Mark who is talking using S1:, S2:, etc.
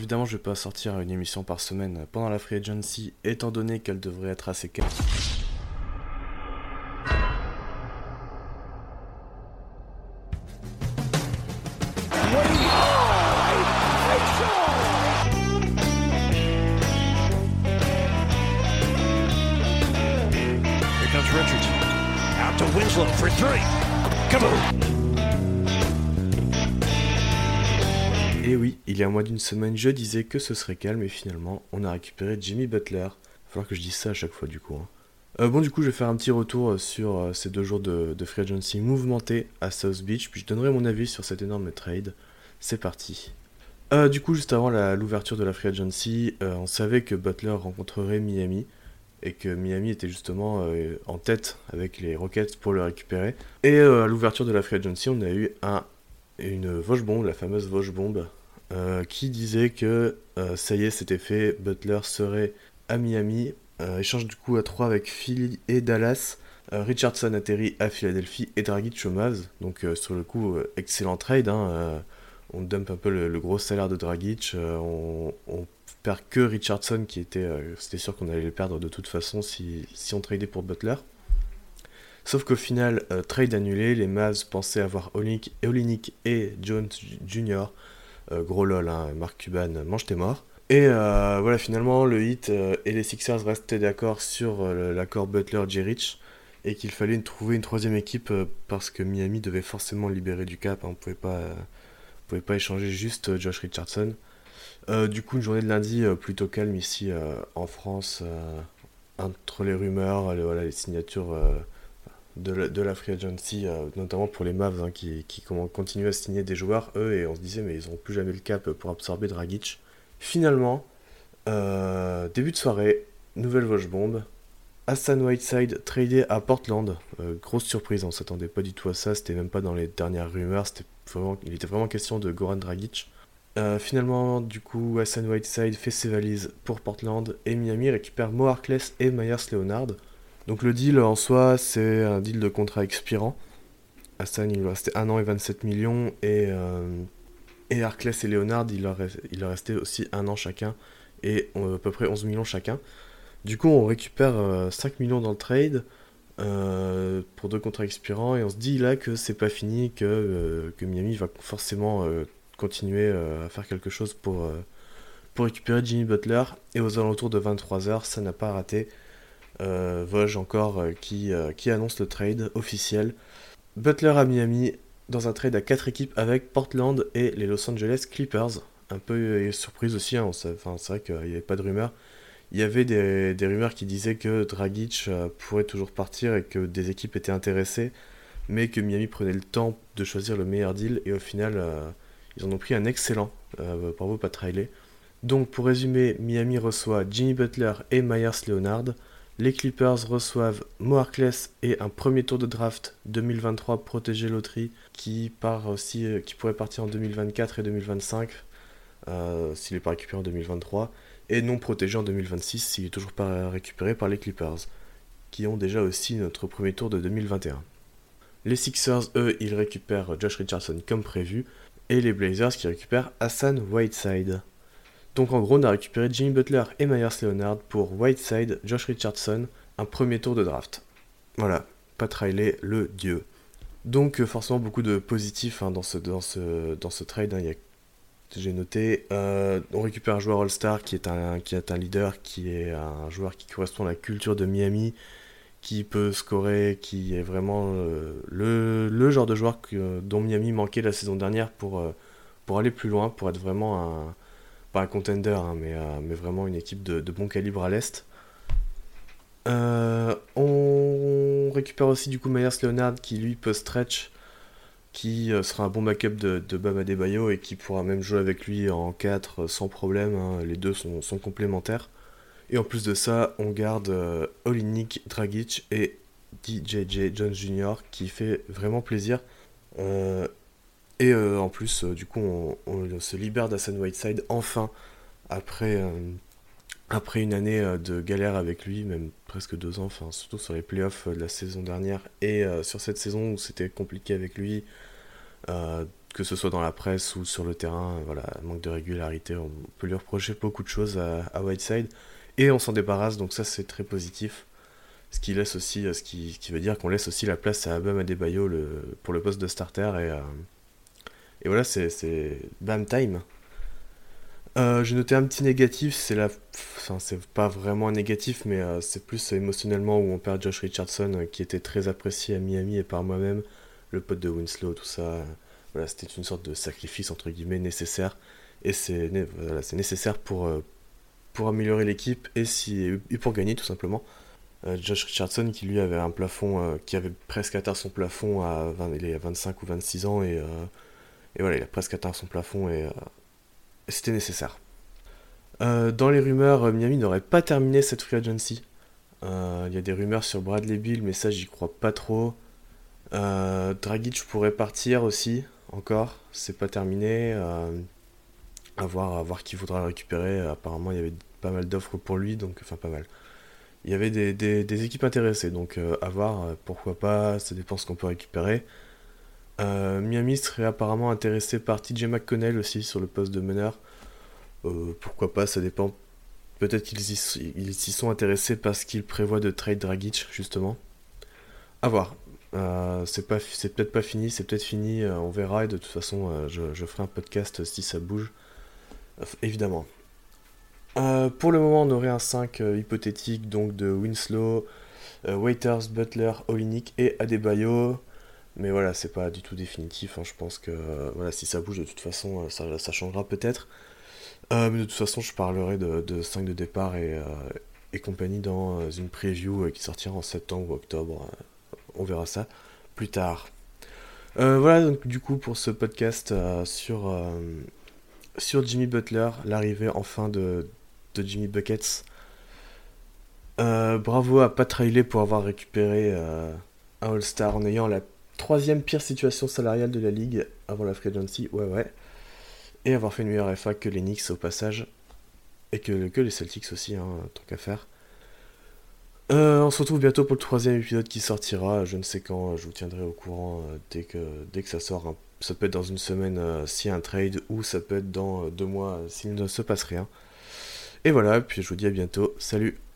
S1: évidemment, je vais pas sortir une émission par semaine pendant la Free Agency, étant donné qu'elle devrait être assez calme. Et oui, il y a moins d'une semaine, je disais que ce serait calme et finalement, on a récupéré Jimmy Butler. Il falloir que je dise ça à chaque fois du coup. hein. Euh, bon, du coup, je vais faire un petit retour euh, sur euh, ces deux jours de, free agency mouvementé à South Beach, puis je donnerai mon avis sur cet énorme trade. C'est parti. Du coup, juste avant l'ouverture de la free agency, on savait que Butler rencontrerait Miami et que Miami était justement en tête avec les Rockets pour le récupérer. Et à l'ouverture de la free agency, on a eu un, une Vosge bombe, la fameuse Vosge bombe, euh, qui disait que euh, ça y est, c'était fait, Butler serait à Miami. Euh, échange du coup à 3 avec Philly et Dallas. Euh, Richardson atterrit à Philadelphie et Dragic au Mavs. Donc euh, sur le coup, euh, excellent trade. hein, euh, on dump un peu le, gros salaire de Dragic. euh, on, perd que Richardson qui était... euh, C'était sûr qu'on allait le perdre de toute façon si, si on tradait pour Butler. Sauf qu'au final, euh, trade annulé, les Mavs pensaient avoir Olenek et Jones Jr. Euh, gros lol, hein, Mark Cuban, mange tes morts. Et euh, voilà, finalement, le euh, et les Sixers restaient d'accord sur euh, l'accord Butler-Jerich et qu'il fallait trouver une troisième équipe euh, parce que Miami devait forcément libérer du cap. hein, on pouvait pas, euh, pouvait pas échanger juste euh, Josh Richardson. Euh, du coup, une journée de lundi euh, plutôt calme ici euh, en France, euh, entre les rumeurs, les, voilà, les signatures euh, de, la, de free agency, euh, notamment pour les Mavs hein, qui, qui continuent à signer des joueurs, eux, et on se disait, mais ils n'auront plus jamais le cap pour absorber Dragic. Finalement, euh, début de soirée, nouvelle Vosge bombe. Hassan Whiteside tradé à Portland. Euh, grosse surprise, on s'attendait pas du tout à ça. C'était même pas dans les dernières rumeurs. C'était vraiment, il était vraiment question de Goran Dragic. Finalement, du coup, Hassan Whiteside fait ses valises pour Portland et Miami récupère Mo Harkless et Myers Leonard. Donc le deal en soi, c'est un deal de contrat expirant. Hassan, il lui restait 1 an et 27 millions et, euh, et Harkless et Leonard, il leur, restait aussi un an chacun et euh, à peu près 11 millions chacun. Du coup, on récupère euh, 5 millions dans le trade euh, pour deux contrats expirants et on se dit là que c'est pas fini, que, euh, que Miami va forcément euh, continuer euh, à faire quelque chose pour, euh, récupérer Jimmy Butler. Et aux alentours de 23h, ça n'a pas raté. Euh, Vosges encore euh, qui, euh, qui annonce le trade officiel. Butler à Miami dans un trade à 4 équipes avec Portland et les Los Angeles Clippers. Un peu euh, surprise aussi, hein, c'est vrai qu'il n'y avait pas de rumeurs. Il y avait des, rumeurs qui disaient que Dragic pourrait toujours partir et que des équipes étaient intéressées, mais que Miami prenait le temps de choisir le meilleur deal et au final ils en ont pris un excellent. Bravo Pat Riley. Donc pour résumer, Miami reçoit Jimmy Butler et Myers Leonard. Les Clippers reçoivent Mo Harkless et un premier tour de draft 2023 protégé loterie qui part aussi, euh, qui pourrait partir en 2024 et 2025 euh, s'il n'est pas récupéré en 2023 et non protégé en 2026 s'il est toujours pas récupéré par les Clippers qui ont déjà aussi notre premier tour de 2021. Les Sixers, eux, ils récupèrent Josh Richardson comme prévu et les Blazers qui récupèrent Hassan Whiteside. Donc en gros, on a récupéré Jimmy Butler et Myers Leonard pour Whiteside, Josh Richardson, un premier tour de draft. Voilà, Pat Riley, le dieu. Donc euh, forcément beaucoup de positifs hein, dans, ce, dans, ce, dans ce trade. hein. J'ai noté, euh, on récupère un joueur All-Star qui, est un- qui est un leader, qui est un joueur qui correspond à la culture de Miami, qui peut scorer, qui est vraiment euh, le, genre de joueur dont Miami manquait la saison dernière pour aller plus loin, pour être vraiment un, pas un contender, hein, mais, euh, mais vraiment une équipe de, bon calibre à l'Est. Euh, on récupère aussi du coup Myers Leonard qui lui peut stretch, qui euh, sera un bon backup de, de Bam et qui pourra même jouer avec lui en 4 sans problème, hein. les deux sont, complémentaires. Et en plus de ça, on garde euh, Olinik, Dragic et DJJ Jones Jr. qui fait vraiment plaisir. Et euh, en plus, euh, du coup, on, se libère d'Hassan Whiteside enfin après, euh, après une année euh, de galère avec lui, même presque deux ans, surtout sur les playoffs euh, de la saison dernière et euh, sur cette saison où c'était compliqué avec lui. Euh, que ce soit dans la presse ou sur le terrain, voilà, manque de régularité, on peut lui reprocher beaucoup de choses à, Whiteside, et on s'en débarrasse, donc ça c'est très positif. Ce qui laisse aussi, ce qui, qui veut dire qu'on laisse aussi la place à Bam Adebayo pour le poste de starter, et, et voilà, c'est Bam Time. Euh, J'ai noté un petit négatif, c'est la. Enfin, c'est pas vraiment un négatif, mais euh, c'est plus émotionnellement où on perd Josh Richardson, euh, qui était très apprécié à Miami et par moi-même, le pote de Winslow, tout ça. voilà, c'était une sorte de sacrifice, entre guillemets, nécessaire. Et c'est voilà, nécessaire pour, euh, pour améliorer l'équipe et, si, et pour gagner, tout simplement. Josh Richardson, qui lui avait un plafond, qui avait presque atteint son plafond à, 20, il est à 25 ou 26 ans, et, et voilà, il a presque atteint son plafond, et c'était nécessaire. Euh, dans les rumeurs, euh, Miami n'aurait pas terminé cette free agency. Euh, il y a des rumeurs sur Bradley Bill, mais ça j'y crois pas trop. Dragic pourrait partir aussi, encore, c'est pas terminé. à, voir, à voir qui voudra le récupérer. Apparemment il y avait pas mal d'offres pour lui, donc enfin pas mal. Il y avait des, équipes intéressées, donc à voir, pourquoi pas, ça dépend ce qu'on peut récupérer. Euh, Miami serait apparemment intéressé par TJ McConnell aussi sur le poste de meneur. Euh, pourquoi pas, ça dépend. Peut-être qu'ils s'y sont intéressés parce qu'ils prévoient de trade Dragic, justement. A voir. Euh, c'est peut-être pas fini, c'est peut-être fini, on verra. Et de toute façon, je, je, ferai un podcast si ça bouge. évidemment. pour le moment, on aurait un 5 hypothétique donc de Winslow, Waiters, Butler, Olinik et Adebayo. Mais voilà, c'est pas du tout définitif. Hein. Je pense que voilà, si ça bouge, de toute façon, euh, ça, changera peut-être. Euh, mais de toute façon, je parlerai de, 5 de départ et, euh, et compagnie dans une preview qui sortira en septembre ou octobre. On verra ça plus tard. voilà donc du coup pour ce podcast sur, sur Jimmy Butler, l'arrivée enfin de, de Jimmy Buckets. bravo à Pat Riley pour avoir récupéré un All-Star en ayant la troisième pire situation salariale de la ligue avant la free agency, ouais ouais. Et avoir fait une meilleure FA que les Knicks au passage. Et que, les Celtics aussi, hein, tant qu'à faire. Euh, on se retrouve bientôt pour le troisième épisode qui sortira. Je ne sais quand, je vous tiendrai au courant euh, dès, que, dès que ça sort. Ça peut être dans une semaine euh, s'il y a un trade, ou ça peut être dans deux mois s'il ne se passe rien. Et voilà, puis je vous dis à bientôt. Salut